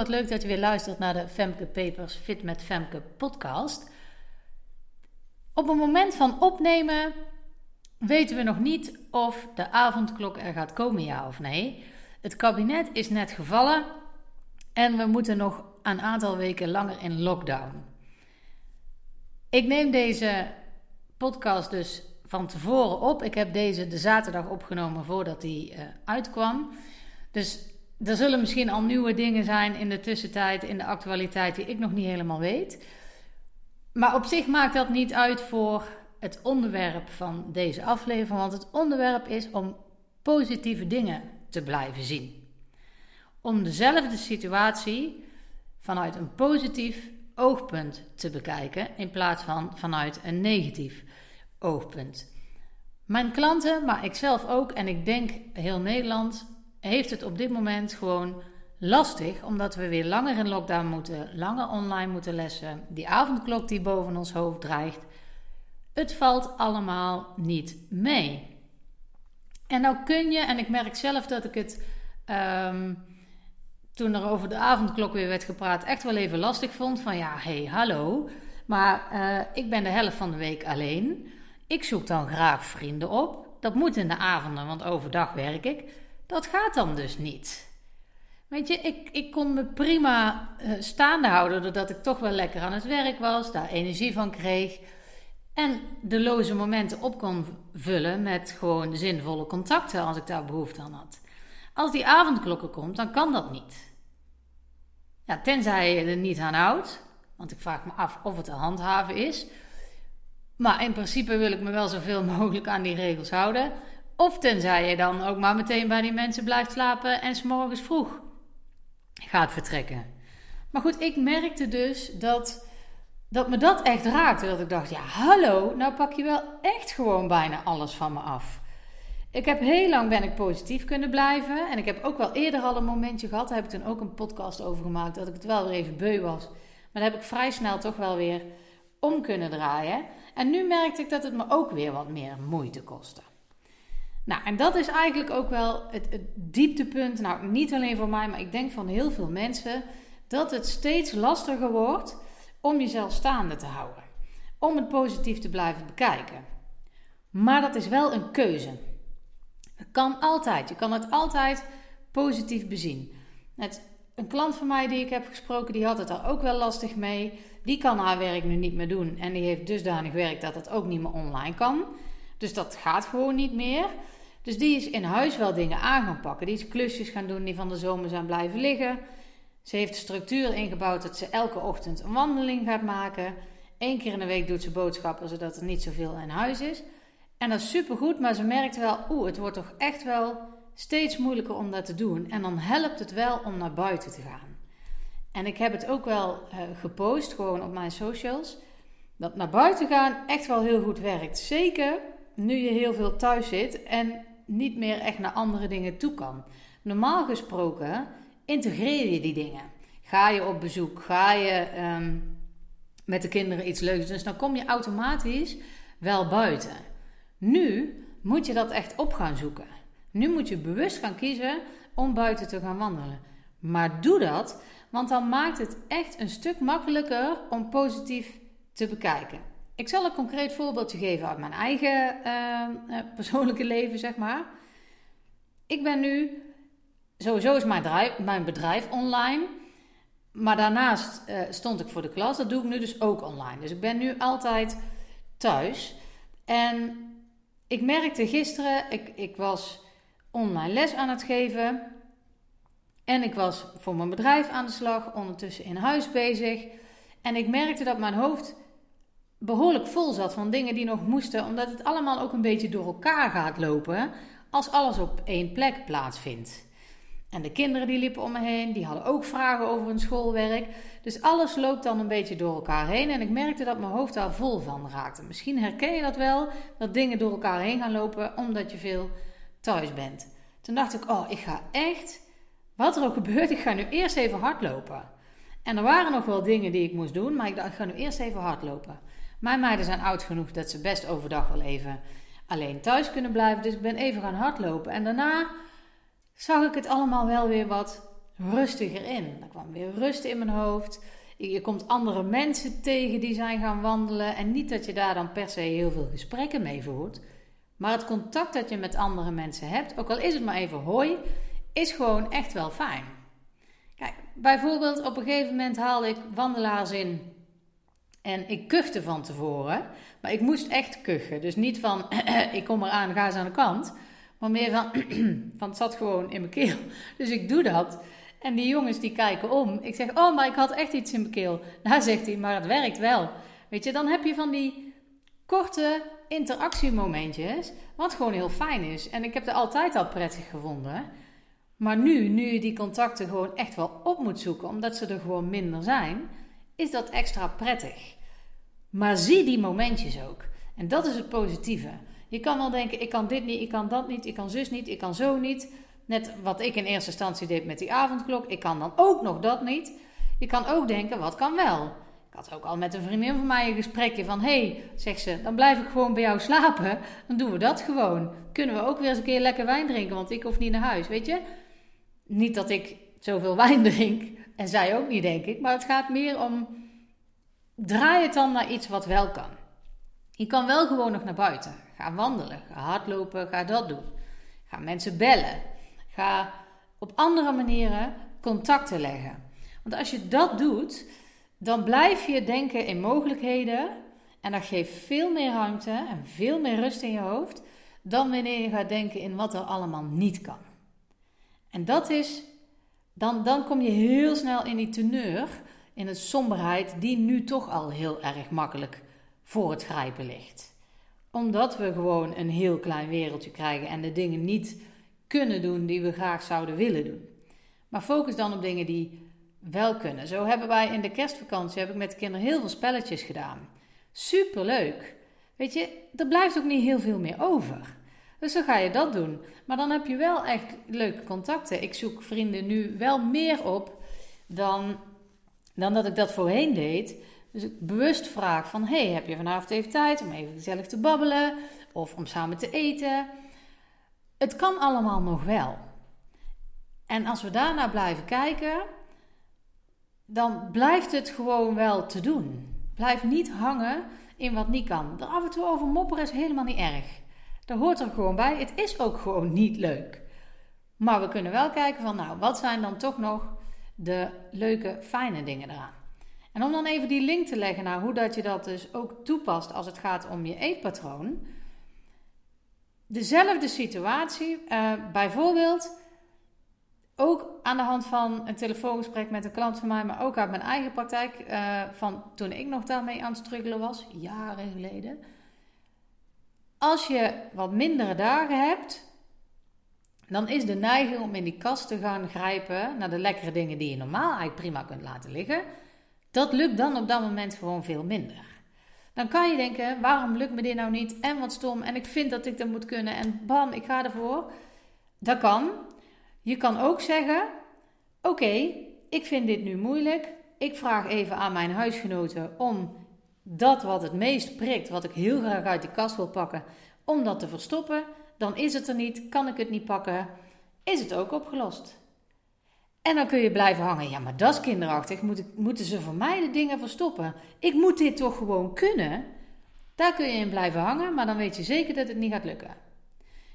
Wat leuk dat je weer luistert naar de Femke Papers Fit met Femke podcast. Op het moment van opnemen weten we nog niet of de avondklok er gaat komen, ja of nee. Het kabinet is net gevallen en we moeten nog een aantal weken langer in lockdown. Ik neem deze podcast dus van tevoren op. Ik heb deze de zaterdag opgenomen voordat die uh, uitkwam. Dus er zullen misschien al nieuwe dingen zijn in de tussentijd, in de actualiteit, die ik nog niet helemaal weet. Maar op zich maakt dat niet uit voor het onderwerp van deze aflevering, want het onderwerp is om positieve dingen te blijven zien. Om dezelfde situatie vanuit een positief oogpunt te bekijken in plaats van vanuit een negatief oogpunt. Mijn klanten, maar ik zelf ook en ik denk heel Nederland heeft het op dit moment gewoon lastig, omdat we weer langer in lockdown moeten, langer online moeten lessen, die avondklok die boven ons hoofd dreigt. Het valt allemaal niet mee. En nou kun je, en ik merk zelf dat ik het um, toen er over de avondklok weer werd gepraat, echt wel even lastig vond. Van ja, hé, hey, hallo. Maar uh, ik ben de helft van de week alleen. Ik zoek dan graag vrienden op. Dat moet in de avonden, want overdag werk ik. Dat gaat dan dus niet. Weet je, ik, ik kon me prima uh, staande houden doordat ik toch wel lekker aan het werk was, daar energie van kreeg. En de loze momenten op kon vullen met gewoon zinvolle contacten als ik daar behoefte aan had. Als die avondklokken komt, dan kan dat niet. Ja, tenzij je er niet aan houdt, want ik vraag me af of het te handhaven is. Maar in principe wil ik me wel zoveel mogelijk aan die regels houden. Of tenzij je dan ook maar meteen bij die mensen blijft slapen en s'morgens vroeg gaat vertrekken. Maar goed, ik merkte dus dat, dat me dat echt raakte. Dat ik dacht, ja hallo, nou pak je wel echt gewoon bijna alles van me af. Ik heb heel lang ben ik positief kunnen blijven. En ik heb ook wel eerder al een momentje gehad. Daar heb ik toen ook een podcast over gemaakt. Dat ik het wel weer even beu was. Maar dan heb ik vrij snel toch wel weer om kunnen draaien. En nu merkte ik dat het me ook weer wat meer moeite kostte. Nou, en dat is eigenlijk ook wel het, dieptepunt. Nou, niet alleen voor mij, maar ik denk van heel veel mensen. Dat het steeds lastiger wordt om jezelf staande te houden. Om het positief te blijven bekijken. Maar dat is wel een keuze. Het kan altijd. Je kan het altijd positief bezien. Een klant van mij die ik heb gesproken, die had het daar ook wel lastig mee. Die kan haar werk nu niet meer doen. En die heeft dusdanig werk dat het ook niet meer online kan. Dus dat gaat gewoon niet meer. Dus die is in huis wel dingen aan gaan pakken. Die is klusjes gaan doen die van de zomer zijn blijven liggen. Ze heeft de structuur ingebouwd dat ze elke ochtend een wandeling gaat maken. Eén keer in de week doet ze boodschappen zodat er niet zoveel in huis is. En dat is supergoed, maar ze merkt wel, oeh, het wordt toch echt wel steeds moeilijker om dat te doen. En dan helpt het wel om naar buiten te gaan. En ik heb het ook wel uh, gepost, gewoon op mijn socials. Dat naar buiten gaan echt wel heel goed werkt. Zeker nu je heel veel thuis zit en niet meer echt naar andere dingen toe kan. Normaal gesproken integreer je die dingen. Ga je op bezoek, ga je um, met de kinderen iets leuks. Dus dan kom je automatisch wel buiten. Nu moet je dat echt op gaan zoeken. Nu moet je bewust gaan kiezen om buiten te gaan wandelen. Maar doe dat, want dan maakt het echt een stuk makkelijker om positief te bekijken. Ik zal een concreet voorbeeldje geven uit mijn eigen uh, persoonlijke leven, zeg maar. Ik ben nu, sowieso is mijn bedrijf, mijn bedrijf online. Maar daarnaast uh, stond ik voor de klas. Dat doe ik nu dus ook online. Dus ik ben nu altijd thuis. En ik merkte gisteren, ik, ik was online les aan het geven. En ik was voor mijn bedrijf aan de slag, ondertussen in huis bezig. En ik merkte dat mijn hoofd behoorlijk vol zat van dingen die nog moesten, omdat het allemaal ook een beetje door elkaar gaat lopen als alles op één plek plaatsvindt. En de kinderen die liepen om me heen, die hadden ook vragen over hun schoolwerk. Dus alles loopt dan een beetje door elkaar heen. En ik merkte dat mijn hoofd daar vol van raakte. Misschien herken je dat wel, dat dingen door elkaar heen gaan lopen omdat je veel thuis bent. Toen dacht ik, oh, ik ga echt, wat er ook gebeurt, ik ga nu eerst even hardlopen. En er waren nog wel dingen die ik moest doen, maar ik dacht, ik ga nu eerst even hardlopen. Mijn meiden zijn oud genoeg dat ze best overdag wel even alleen thuis kunnen blijven. Dus ik ben even gaan hardlopen. En daarna zag ik het allemaal wel weer wat rustiger in. Er kwam weer rust in mijn hoofd. Je komt andere mensen tegen die zijn gaan wandelen. En niet dat je daar dan per se heel veel gesprekken mee voert. Maar het contact dat je met andere mensen hebt, ook al is het maar even hoi, is gewoon echt wel fijn. Kijk, bijvoorbeeld op een gegeven moment haalde ik wandelaars in en ik kuchte van tevoren. Maar ik moest echt kuchen. Dus niet van ik kom eraan, ga eens aan de kant. Maar meer van, van het zat gewoon in mijn keel. Dus ik doe dat. En die jongens die kijken om. Ik zeg, oh, maar ik had echt iets in mijn keel. Nou, zegt hij, maar het werkt wel. Weet je, dan heb je van die korte interactiemomentjes, wat gewoon heel fijn is. En ik heb het altijd al prettig gevonden. Maar nu, nu je die contacten gewoon echt wel op moet zoeken, omdat ze er gewoon minder zijn, is dat extra prettig. Maar zie die momentjes ook. En dat is het positieve. Je kan wel denken, ik kan dit niet, ik kan dat niet, ik kan zus niet, ik kan zo niet. Net wat ik in eerste instantie deed met die avondklok, ik kan dan ook nog dat niet. Je kan ook denken, wat kan wel? Ik had ook al met een vriendin van mij een gesprekje van... hé, hey, zegt ze, dan blijf ik gewoon bij jou slapen. Dan doen we dat gewoon. Kunnen we ook weer eens een keer lekker wijn drinken, want ik hoef niet naar huis, weet je? Niet dat ik zoveel wijn drink, en zij ook niet, denk ik. Maar het gaat meer om, draai het dan naar iets wat wel kan. Je kan wel gewoon nog naar buiten. Ga wandelen, ga hardlopen, ga dat doen. Ga mensen bellen. Ga op andere manieren contacten leggen. Want als je dat doet, dan blijf je denken in mogelijkheden. En dat geeft veel meer ruimte en veel meer rust in je hoofd. Dan wanneer je gaat denken in wat er allemaal niet kan. En dat is, dan, dan kom je heel snel in die teneur, in de somberheid, die nu toch al heel erg makkelijk voor het grijpen ligt. Omdat we gewoon een heel klein wereldje krijgen en de dingen niet kunnen doen die we graag zouden willen doen. Maar focus dan op dingen die wel kunnen. Zo hebben wij in de kerstvakantie heb ik met de kinderen heel veel spelletjes gedaan. Superleuk. Weet je, er blijft ook niet heel veel meer over. Dus dan ga je dat doen. Maar dan heb je wel echt leuke contacten. Ik zoek vrienden nu wel meer op dan, dan dat ik dat voorheen deed. Dus ik bewust vraag van, hey, heb je vanavond even tijd om even gezellig te babbelen? Of om samen te eten? Het kan allemaal nog wel. En als we daarna blijven kijken, dan blijft het gewoon wel te doen. Blijf niet hangen in wat niet kan. Er af en toe over mopperen is helemaal niet erg. Dat hoort er gewoon bij. Het is ook gewoon niet leuk. Maar we kunnen wel kijken van, nou, wat zijn dan toch nog de leuke, fijne dingen eraan? En om dan even die link te leggen naar hoe dat je dat dus ook toepast als het gaat om je eetpatroon. Dezelfde situatie, uh, bijvoorbeeld ook aan de hand van een telefoongesprek met een klant van mij, maar ook uit mijn eigen praktijk, uh, van toen ik nog daarmee aan het struggelen was, jaren geleden. Als je wat mindere dagen hebt, dan is de neiging om in die kast te gaan grijpen naar de lekkere dingen die je normaal eigenlijk prima kunt laten liggen. Dat lukt dan op dat moment gewoon veel minder. Dan kan je denken: waarom lukt me dit nou niet? En wat stom. En ik vind dat ik dat moet kunnen. En bam, ik ga ervoor. Dat kan. Je kan ook zeggen: Oké, ik vind dit nu moeilijk. Ik vraag even aan mijn huisgenoten om dat wat het meest prikt, wat ik heel graag uit de kast wil pakken, om dat te verstoppen. Dan is het er niet, kan ik het niet pakken, is het ook opgelost. En dan kun je blijven hangen. Ja, maar dat is kinderachtig. moeten ze voor mij de dingen verstoppen? Ik moet dit toch gewoon kunnen? Daar kun je in blijven hangen, maar dan weet je zeker dat het niet gaat lukken.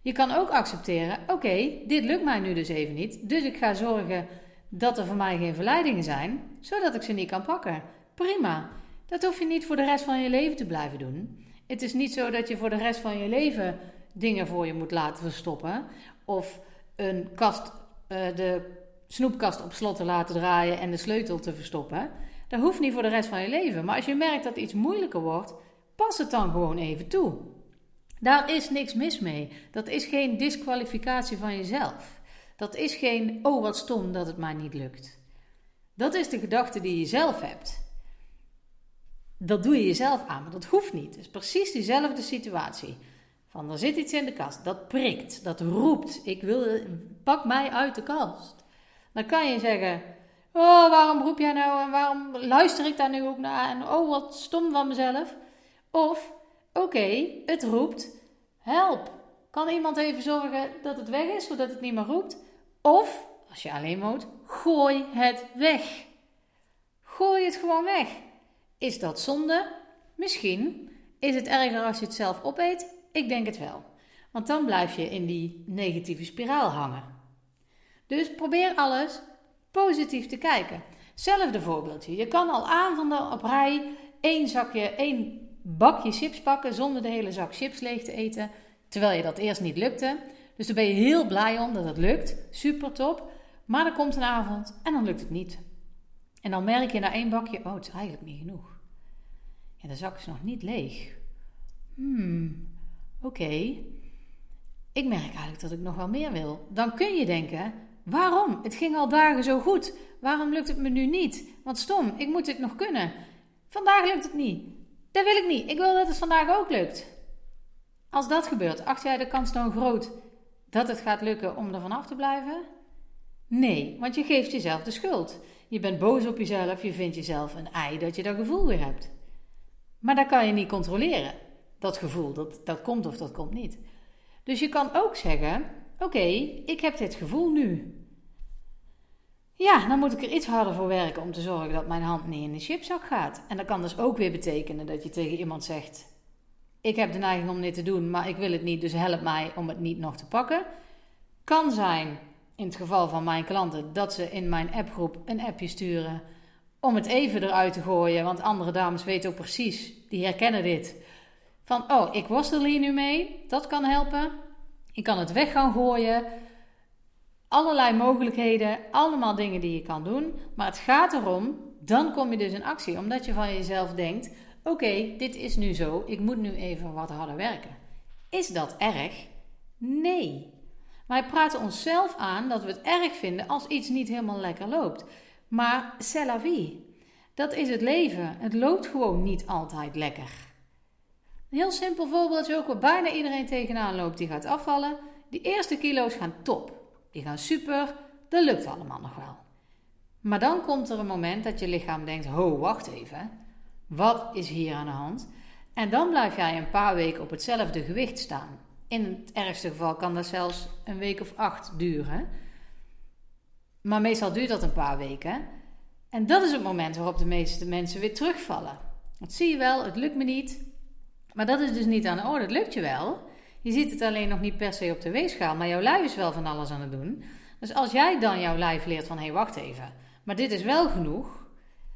Je kan ook accepteren: oké, dit lukt mij nu dus even niet. Dus ik ga zorgen dat er voor mij geen verleidingen zijn, zodat ik ze niet kan pakken. Prima. Dat hoef je niet voor de rest van je leven te blijven doen. Het is niet zo dat je voor de rest van je leven dingen voor je moet laten verstoppen. Of een kast, uh, de snoepkast op slot te laten draaien en de sleutel te verstoppen. Dat hoeft niet voor de rest van je leven. Maar als je merkt dat iets moeilijker wordt, pas het dan gewoon even toe. Daar is niks mis mee. Dat is geen disqualificatie van jezelf. Dat is geen, oh wat stom dat het maar niet lukt. Dat is de gedachte die je zelf hebt. Dat doe je jezelf aan, maar dat hoeft niet. Het is precies diezelfde situatie. Van er zit iets in de kast, dat prikt, dat roept. Ik wil, pak mij uit de kast. Dan kan je zeggen: Oh, waarom roep jij nou en waarom luister ik daar nu ook naar? En oh, wat stom van mezelf. Of, oké, het roept, help. Kan iemand even zorgen dat het weg is, zodat het niet meer roept? Of, als je alleen woont, Gooi het weg. Gooi het gewoon weg. Is dat zonde? Misschien. Is het erger als je het zelf opeet? Ik denk het wel. Want dan blijf je in die negatieve spiraal hangen. Dus probeer alles positief te kijken. Zelfde voorbeeldje. Je kan al avonden op rij één zakje, één bakje chips pakken zonder de hele zak chips leeg te eten. Terwijl je dat eerst niet lukte. Dus daar ben je heel blij om dat het lukt. Super top. Maar er komt een avond en dan lukt het niet. En dan merk je na één bakje, oh het is eigenlijk niet genoeg. Ja, de zak is nog niet leeg. Hmm, oké. Ik merk eigenlijk dat ik nog wel meer wil. Dan kun je denken, waarom? Het ging al dagen zo goed. Waarom lukt het me nu niet? Wat stom, ik moet dit nog kunnen. Vandaag lukt het niet. Dat wil ik niet. Ik wil dat het vandaag ook lukt. Als dat gebeurt, acht jij de kans dan groot dat het gaat lukken om er vanaf te blijven? Nee, want je geeft jezelf de schuld. Je bent boos op jezelf, je vindt jezelf een ei dat je dat gevoel weer hebt. Maar dat kan je niet controleren. Dat gevoel, dat, dat komt of dat komt niet. Dus je kan ook zeggen: Oké, ik heb dit gevoel nu. Ja, dan moet ik er iets harder voor werken om te zorgen dat mijn hand niet in de chipzak gaat. En dat kan dus ook weer betekenen dat je tegen iemand zegt: Ik heb de neiging om dit te doen, maar ik wil het niet, dus help mij om het niet nog te pakken. Kan zijn, in het geval van mijn klanten, dat ze in mijn appgroep een appje sturen om het even eruit te gooien. Want andere dames weten ook precies, die herkennen dit. Van, oh, ik worstel hier nu mee, dat kan helpen. Ik kan het weg gaan gooien allerlei mogelijkheden, allemaal dingen die je kan doen. Maar het gaat erom, dan kom je dus in actie. Omdat je van jezelf denkt: oké, dit is nu zo, ik moet nu even wat harder werken. Is dat erg? Nee. Wij praten onszelf aan dat we het erg vinden als iets niet helemaal lekker loopt. Maar c'est la vie. Dat is het leven. Het loopt gewoon niet altijd lekker. Een heel simpel voorbeeldje ook waar bijna iedereen tegenaan loopt die gaat afvallen. Die eerste kilo's gaan top. Die gaan super, dat lukt allemaal nog wel. Maar dan komt er een moment dat je lichaam denkt: ho, wacht even. Wat is hier aan de hand? En dan blijf jij een paar weken op hetzelfde gewicht staan. In het ergste geval kan dat zelfs een week of acht duren. Maar meestal duurt dat een paar weken. En dat is het moment waarop de meeste mensen weer terugvallen. Dat zie je wel, het lukt me niet. Maar dat is dus niet aan de orde. Het lukt je wel. Je ziet het alleen nog niet per se op de weegschaal, maar jouw lijf is wel van alles aan het doen. Dus als jij dan jouw lijf leert van hé, wacht even, maar dit is wel genoeg.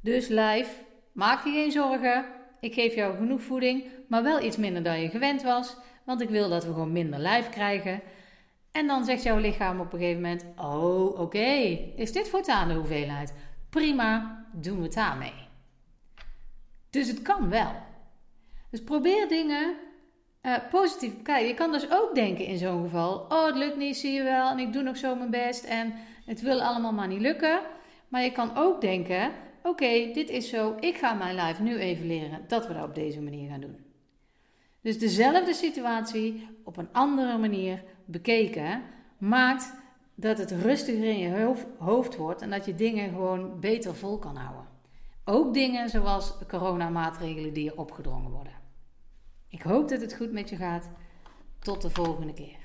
Dus lijf, maak je geen zorgen. Ik geef jou genoeg voeding, maar wel iets minder dan je gewend was, want ik wil dat we gewoon minder lijf krijgen. En dan zegt jouw lichaam op een gegeven moment: Oh, oké, is dit voortaan de hoeveelheid? Prima, doen we het daarmee. Dus het kan wel. Dus probeer dingen uh, positief Kijk, Je kan dus ook denken in zo'n geval: oh, het lukt niet, zie je wel, en ik doe nog zo mijn best en het wil allemaal maar niet lukken. Maar je kan ook denken: oké, dit is zo, ik ga mijn lijf nu even leren dat we dat op deze manier gaan doen. Dus dezelfde situatie op een andere manier bekeken maakt dat het rustiger in je hoofd wordt en dat je dingen gewoon beter vol kan houden. Ook dingen zoals coronamaatregelen die je opgedrongen worden. Ik hoop dat het goed met je gaat. Tot de volgende keer.